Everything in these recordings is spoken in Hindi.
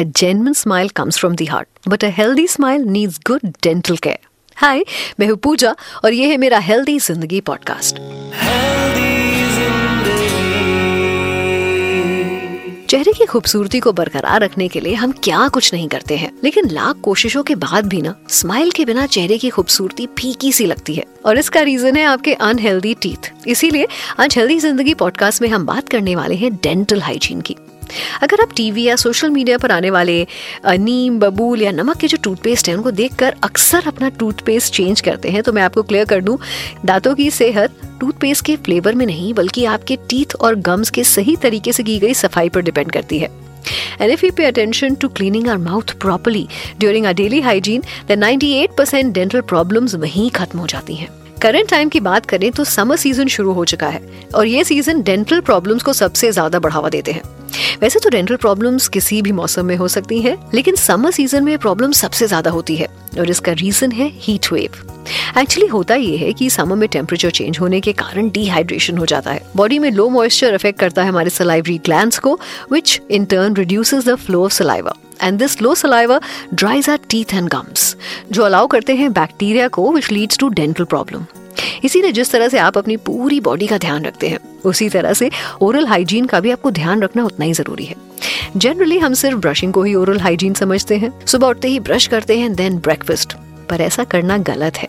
A genuine smile comes from the heart, but a healthy smile needs good dental care. हाय मैं हूँ पूजा और ये है मेरा हेल्दी ज़िंदगी पॉडकास्ट चेहरे की खूबसूरती को बरकरार रखने के लिए हम क्या कुछ नहीं करते हैं लेकिन लाख कोशिशों के बाद भी ना स्माइल के बिना चेहरे की खूबसूरती फीकी सी लगती है। और इसका रीजन है आपके अनहेल्दी टीथ इसीलिए आज हेल्दी ज़िंदगी पॉडकास्ट में हम बात करने वाले हैं डेंटल हाइजीन की। अगर आप टीवी या सोशल मीडिया पर आने वाले नीम बबूल या नमक के जो टूथपेस्ट हैं उनको देखकर अक्सर अपना टूथपेस्ट चेंज करते हैं तो मैं आपको क्लियर कर दूँ दांतों की सेहत टूथपेस्ट के फ्लेवर में नहीं बल्कि आपके टीथ और गम्स के सही तरीके से की गई सफ़ाई पर डिपेंड करती है। And if we pay attention to cleaning our mouth properly during our daily hygiene, then 98% dental problems वहीं खत्म हो जाती हैं। करंट टाइम की बात करें तो समर सीज़न शुरू हो चुका है और ये सीज़न डेंटल प्रॉब्लम्स को सबसे ज़्यादा बढ़ावा देते हैं। वैसे तो डेंटल प्रॉब्लम्स किसी भी मौसम में हो सकती हैं, लेकिन समर सीज़न में प्रॉब्लम सबसे ज़्यादा होती है और इसका रीजन है हीट वेव एक्चुअली होता ये है कि समर में टेम्परेचर चेंज होने के कारण डिहाइड्रेशन हो जाता है। बॉडी में लो मॉइस्चर इफ़ेक्ट करता है हमारे सलाइवरी ग्लैंड्स को which in turn reduces the flow of saliva and this low saliva dries our teeth and gums जो अलाउ करते हैं बैक्टीरिया को which leads to dental problem इसीलिए जिस तरह से आप अपनी पूरी बॉडी का ध्यान रखते हैं उसी तरह से ओरल हाइजीन का भी आपको ध्यान रखना उतना ही ज़रूरी है। जनरली हम सिर्फ़ ब्रशिंग को ही ओरल हाइजीन समझते हैं। सुबह उठते ही ब्रश करते हैं देन ब्रेकफास्ट पर ऐसा करना गलत है।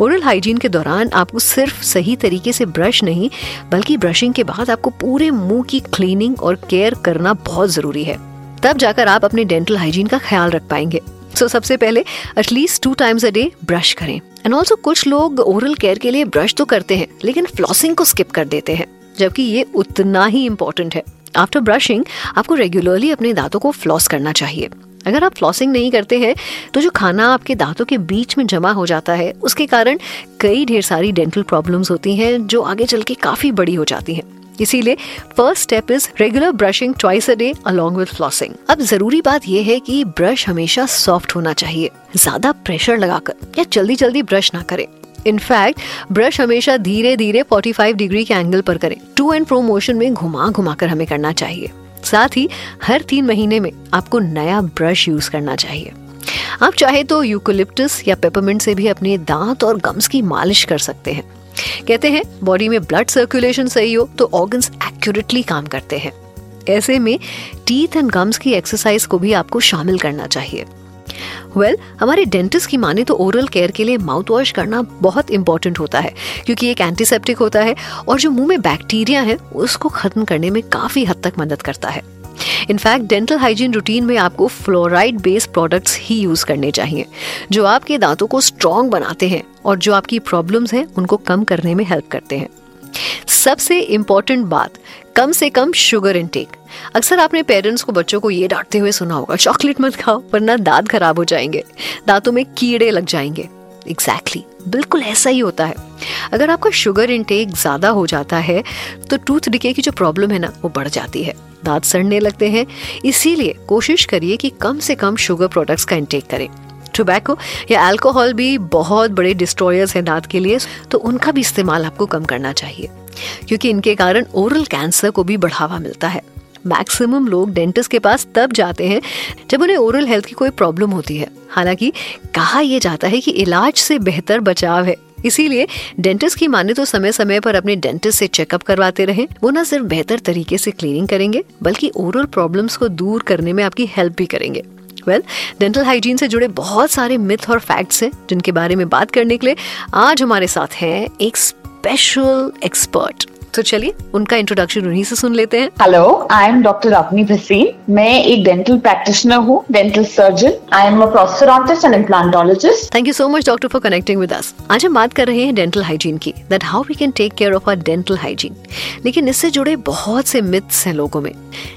ओरल हाइजीन के दौरान आपको सिर्फ़ सही तरीके से ब्रश नहीं बल्कि ब्रशिंग के बाद आपको पूरे मुँह की क्लीनिंग और केयर करना बहुत ज़रूरी है। तब जाकर आप अपने डेंटल हाइजीन का ख्याल रख पाएँगे। सो so, सबसे पहले at least two times a day brush करें। एंड ऑल्सो कुछ लोग ओरल केयर के लिए ब्रश तो करते हैं, लेकिन फ्लॉसिंग को स्किप कर देते हैं, जबकि ये उतना ही इम्पोर्टेंट है। आफ्टर ब्रशिंग आपको रेगुलरली अपने दांतों को फ्लॉस करना चाहिए। अगर आप फ्लॉसिंग नहीं करते हैं तो जो खाना आपके दांतों के बीच में जमा हो जाता है, उसके कारण कई ढेर सारी डेंटल प्रॉब्लम्स होती हैं, जो आगे चल के काफ़ी बड़ी हो जाती हैं। इसीलिए first step is regular brushing twice a day along with flossing अब ज़रूरी बात यह है कि ब्रश हमेशा सॉफ्ट होना चाहिए, ज़्यादा प्रेशर लगाकर या जल्दी जल्दी ब्रश ना करें। इनफैक्ट ब्रश हमेशा धीरे धीरे 45 डिग्री के एंगल पर करें। टू एंड प्रो मोशन में घुमा घुमा कर हमें करना चाहिए। साथ ही, हर तीन महीने में आपको नया ब्रश यूज़ करना चाहिए। आप चाहे तो यूकोलिप्टस या पेपरमिंट से भी अपने दांत और गम्स की मालिश कर सकते हैं। कहते हैं बॉडी में ब्लड सर्कुलेशन सही हो तो ऑर्गन्स एक्यूरेटली काम करते हैं. ऐसे में टीथ एंड गम्स की एक्सरसाइज को भी आपको शामिल करना चाहिए। वेल well, हमारे डेंटिस्ट की माने तो ओरल केयर के लिए माउथ वॉश करना बहुत इंपॉर्टेंट होता है क्योंकि एक एंटीसेप्टिक होता है और जो मुँह में बैक्टीरिया है उसको खत्म करने में काफ़ी हद तक मदद करता है। इनफैक्ट डेंटल हाइजीन रूटीन में आपको फ्लोराइड बेस्ड प्रोडक्ट्स ही यूज़ करने चाहिए जो आपके दांतों को स्ट्रॉन्ग बनाते हैं और जो आपकी प्रॉब्लम्स हैं उनको कम करने में हेल्प करते हैं। सबसे इम्पोर्टेंट बात कम से कम शुगर इनटेक अक्सर आपने पेरेंट्स को बच्चों को ये डांटते हुए सुना होगा चॉकलेट मत खाओ वरना दांत खराब हो जाएँगे दांतों में कीड़े लग जाएँगे। एग्जैक्टली exactly, बिल्कुल ऐसा ही होता है। अगर आपका शुगर इनटेक ज़्यादा हो जाता है तो टूथ डिके की जो प्रॉब्लम है ना वो बढ़ जाती है। दांत सड़ने लगते हैं। इसीलिए कोशिश करिए कि कम से कम शुगर प्रोडक्ट्स का इंटेक करें। टोबैको या अल्कोहल भी बहुत बड़े डिस्ट्रॉयर्स हैं दांत के लिए तो उनका भी इस्तेमाल आपको कम करना चाहिए। क्योंकि इनके कारण ओरल कैंसर को भी बढ़ावा मिलता है। मैक्सिमम लोग डेंटिस्ट के पास तब जाते हैं जब उन्हें ओरल हेल्थ की कोई प्रॉब्लम होती है। हालाँकि कहा यह जाता है कि इलाज से बेहतर बचाव है। इसीलिए डेंटिस्ट की माने तो समय समय पर अपने डेंटिस्ट से चेकअप करवाते रहें। वो न सिर्फ़ बेहतर तरीके से क्लीनिंग करेंगे, बल्कि ओरल प्रॉब्लम्स को दूर करने में आपकी हेल्प भी करेंगे। वेल, डेंटल हाइजीन से जुड़े बहुत सारे मिथ और फैक्ट्स हैं, जिनके बारे में बात करने के लिए आज हमारे साथ हैं एक स्पेशल एक्सपर्ट। तो चलिए उनका इंट्रोडक्शन उन्हीं से सुन लेते हैं। हेलो आई एम डॉक्टर अपनी भसीन मैं एक डेंटल प्रैक्टिशनर हूँ dental surgeon I am prosthodontist and implantologist thank you so much doctor for connecting with us आज हम बात कर रहे हैं डेंटल हाइजीन की that how we can take care of our dental hygiene लेकिन इससे जुड़े बहुत से मिथ्स हैं लोगों में।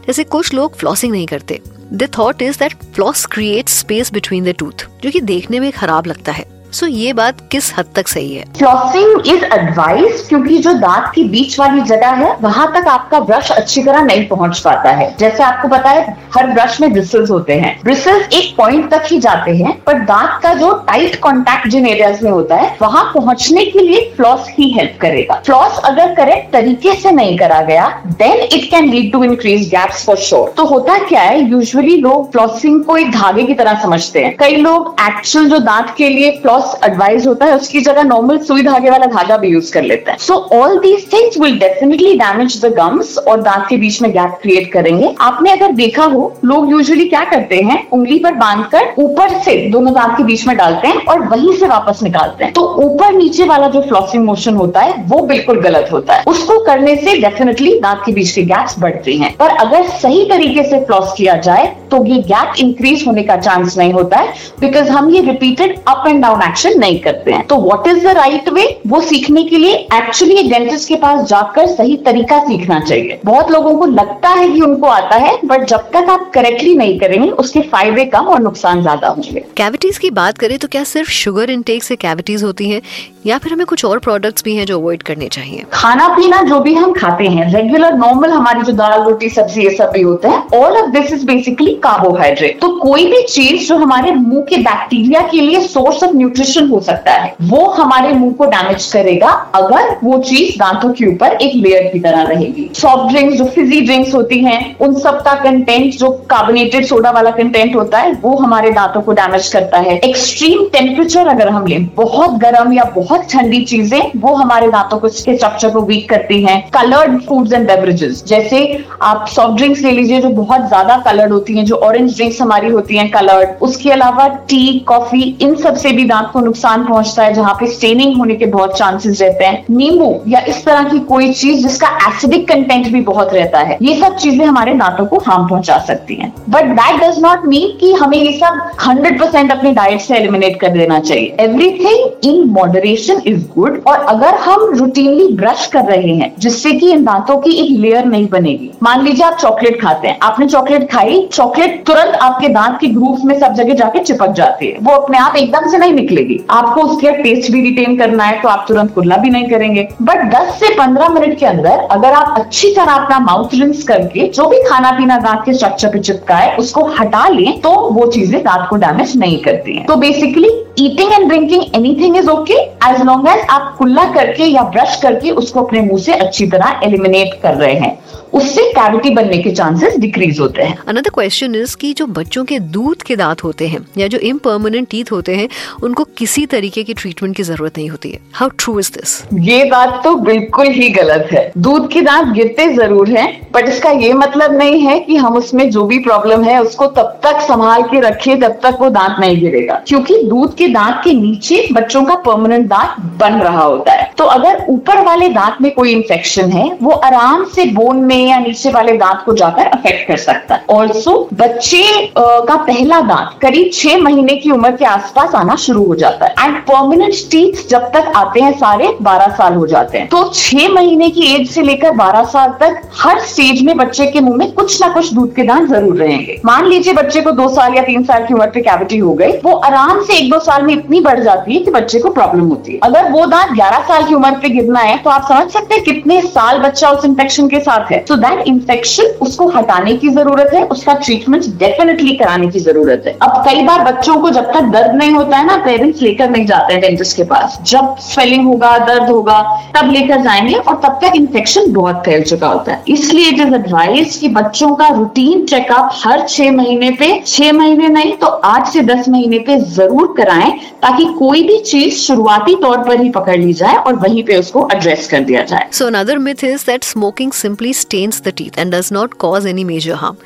जैसे कुछ लोग फ्लॉसिंग नहीं करते। The thought is that floss create space between the tooth जो कि देखने में खराब लगता है। सो ये बात किस हद तक सही है? फ्लॉसिंग इज़ एडवाइस क्योंकि जो दांत की बीच वाली जगह है, वहाँ तक आपका ब्रश अच्छी तरह नहीं पहुँच पाता है। जैसे आपको पता है, हर ब्रश में ब्रिसल्स होते हैं। ब्रिसल्स एक पॉइंट तक ही जाते हैं, पर दांत का जो टाइट कॉन्टेक्ट जिन एरियाज़ में होता है, वहाँ पहुँचने के लिए फ्लॉस ही हेल्प करेगा। फ्लॉस अगर करेक्ट तरीके से नहीं करा गया then it can lead to increase gaps for sure तो होता क्या है यूजुअली लोग फ्लॉसिंग को एक धागे की तरह समझते हैं। कई लोग एक्चुअल जो दांत के लिए फ्लॉस एडवाइस होता है, उसकी जगह नॉर्मल सुई धागे वाला धागा भी यूज़ कर लेते हैं। So all these things will definitely damage the gums और दांत के बीच में गैप क्रिएट करेंगे। आपने अगर देखा हो, लोग यूजुअली क्या करते हैं, उंगली पर बांधकर ऊपर से दोनों दांत के बीच में डालते हैं और वहीं से वापस निकालते हैं। तो ऊपर नीचे वाला जो फ्लॉसिंग मोशन होता है, वो बिल्कुल गलत होता है। उसको करने से डेफिनेटली दांत के बीच के गैप्स बढ़ते हैं। पर अगर सही तरीके से फ्लॉस किया जाए तो ये गैप इंक्रीज होने का चांस नहीं होता है बिकॉज़ हम ये repeated up and down action नहीं करते हैं। तो what is the right way वो सीखने के लिए एक्चुअली डेंटिस्ट के पास जाकर सही तरीका सीखना चाहिए। बहुत लोगों को लगता है कि उनको आता है बट जब तक आप करेक्टली नहीं करेंगे उसके फ़ायदे कम और नुकसान ज़्यादा होंगे। कैविटीज की बात करें तो क्या सिर्फ़ शुगर इनटेक से कैविटीज होती है या फिर हमें कुछ और प्रोडक्ट्स भी हैं जो अवॉइड करने चाहिए? खाना पीना जो भी हम खाते हैं रेगुलर नॉर्मल हमारी जो दाल रोटी सब्ज़ी ये सब भी होता है all of this is basically carbohydrate तो कोई भी चीज़ जो हमारे मुँह के बैक्टीरिया के लिए सोर्स ऑफ़ न्यूट्रिशन हो सकता है, वो हमारे मुँह को डैमेज करेगा अगर वो चीज़ दांतों के ऊपर एक लेयर की तरह रहेगी। सॉफ्ट ड्रिंक्स जो फिजी ड्रिंक्स होती हैं, उन सब का कंटेंट जो कार्बोनेटेड सोडा वाला कंटेंट होता है, वो हमारे दांतों को डैमेज करता है। एक्सट्रीम टेम्परेचर अगर हम लें, बहुत गर्म या बहुत ठंडी चीज़ें, वो हमारे दांतों को के स्ट्रक्चर को वीक करती हैं। कलर्ड फूड्स एंड बेवरेजेस जैसे आप सॉफ्ट ड्रिंक्स ले लीजिए, जो बहुत ज़्यादा कलर्ड होती हैं जो ऑरेंज ड्रिंक्स हमारी होती हैं कलर्ड उसके अलावा टी कॉफ़ी इन सबसे भी दांत को नुकसान पहुँचता है, जहाँ पे स्टेनिंग होने के बहुत चांसेस रहते हैं। नींबू या इस तरह की कोई चीज़ जिसका एसिडिक कंटेंट भी बहुत रहता है, ये सब चीज़ें हमारे दांतों को हार्म पहुँचा सकती हैं। But that does not mean कि हमें ये सब हंड्रेड परसेंट अपनी डाइट से एलिमिनेट कर देना चाहिए। Everything in moderation is good और अगर हम रूटीनली ब्रश कर रहे हैं, जिससे कि इन दांतों की एक लेयर नहीं बनेगी। मान लीजिए आप चॉकलेट खाते हैं। आपने चॉकलेट खाई चॉकलेट तुरंत आपके दांत के ग्रूव में सब जगह जाके चिपक जाती है। वो अपने आप एकदम से नहीं निकलेगी। आपको उसके टेस्ट भी रिटेन करना है तो आप तुरंत कुल्ला भी नहीं करेंगे। बट 10 से 15 मिनट के अंदर अगर आप अच्छी तरह अपना माउथ रिंस करके जो भी खाना पीना दांत के स्ट्रक्चर पे चिपका है, उसको हटा लें तो वो चीज़ें दांत को डैमेज नहीं करती हैं। तो basically eating and drinking anything is okay as long as आप कुल्ला करके या ब्रश करके उसको अपने मुँह से अच्छी तरह एलिमिनेट कर रहे हैं। उससे कैविटी बनने के चांसेस डिक्रीज होते हैं। अनदर क्वेश्चन इज़ कि जो बच्चों के दूध के दांत होते हैं या जो इम्परमानेंट टीथ होते हैं, उनको किसी तरीके की ट्रीटमेंट की ज़रूरत नहीं होती है। हाउ ट्रू इज़ दिस ये बात तो बिल्कुल ही गलत है। दूध के दांत गिरते ज़रूर हैं बट इसका ये मतलब नहीं है कि हम उसमें जो भी प्रॉब्लम है, उसको तब तक संभाल के रखे तब तक वो दांत नहीं गिरेगा। क्योंकि दूध के दांत के नीचे बच्चों का परमानेंट दांत बन रहा होता है। तो अगर ऊपर वाले दांत में कोई इन्फेक्शन है, वो आराम से बोन में या नीचे वाले दांत को जाकर अफेक्ट कर सकता है। ऑल्सो बच्चे का पहला दांत करीब छह महीने की उम्र के आसपास आना शुरू हो जाता है। एंड परमानेंट टीथ जब तक आते हैं सारे, बारह साल हो जाते हैं। तो छह महीने की एज से लेकर बारह साल तक हर स्टेज में बच्चे के मुँह में कुछ ना कुछ दूध के दांत ज़रूर रहेंगे। मान लीजिए बच्चे को दो साल या तीन साल की उम्र पे कैविटी हो गई, वो आराम से एक दो साल में इतनी बढ़ जाती है कि बच्चे को प्रॉब्लम होती है। अगर वो दांत ग्यारह साल की उम्र पे गिरना है तो आप समझ सकते हैं कितने साल बच्चा उस इन्फेक्शन के साथ है। सो दैट इन्फेक्शन उसको हटाने की ज़रूरत है, उसका ट्रीटमेंट डेफिनेटली कराने की ज़रूरत है। अब कई बार बच्चों को जब तक दर्द नहीं होता है ना पेरेंट्स लेकर नहीं जाते हैं डेंटिस्ट के पास। जब स्वेलिंग होगा, दर्द होगा, तब लेकर जाएँगे और तब तक इन्फेक्शन बहुत फैल चुका होता है। इसलिए इट इज़ एडवाइस कि बच्चों का रूटीन चेकअप हर छह महीने पे, छह महीने नहीं तो आठ से दस महीने पे ज़रूर कराएँ, ताकि कोई भी चीज़ शुरुआती तौर पर ही पकड़ ली जाए और वहीं पे उसको एड्रेस कर दिया जाए। So another myth is that smoking simply stains the teeth and does not cause any major harm.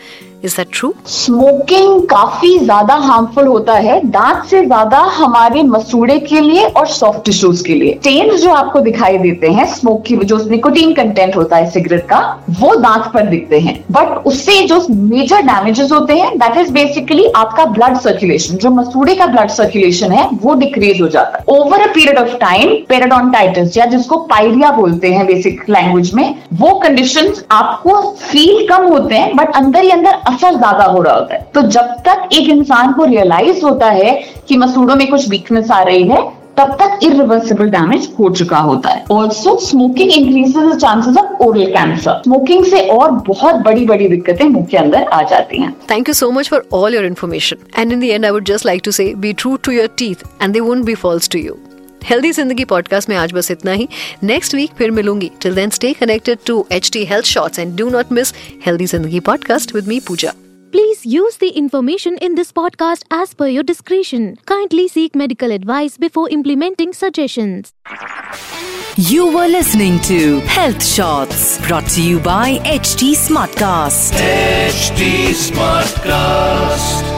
Is that true smoking काफ़ी ज़्यादा हार्मफुल होता है दांत से ज़्यादा हमारे मसूड़े के लिए और सॉफ्ट टिश्यूज के लिए। टेन्स जो आपको दिखाई देते हैं स्मोक की जो निकोटीन कंटेंट होता है सिगरेट का, वो दांत पर दिखते हैं। बट उससे जो मेजर डैमेजेस होते हैं दैट इज़ बेसिकली आपका ब्लड सर्कुलेशन जो मसूड़े का ब्लड सर्कुलेशन है, वो डिक्रीज हो जाता है। Over a period of time periodontitis या जिसको पाइरिया बोलते हैं बेसिक लैंग्वेज में, वो कंडीशन आपको फील कम होते हैं बट अंदर ही अंदर असर ज़्यादा हो रहा होता है तो जब तक एक इंसान को रियलाइज़ होता है कि मसूड़ों में कुछ वीकनेस आ रही है तब तक इरिवर्सिबल डैमेज हो चुका होता है also smoking increases the chances of oral cancer smoking से और बहुत बड़ी बड़ी दिक्कतें मुँह के अंदर आ जाती हैं thank you so much for all your information. And in the end, I would just like to say be true to your teeth and they won't be false to you. Healthy ज़िंदगी पॉडकास्ट में आज बस इतना ही नेक्स्ट वीक फिर मिलूँगी till then stay connected to H T health shorts and do not miss healthy ज़िंदगी podcast with me Pooja Please use the information in this podcast as per your discretion. Kindly seek medical advice before implementing suggestions. You were listening to Health Shots brought to you by HT Smartcast. HD Smartcast.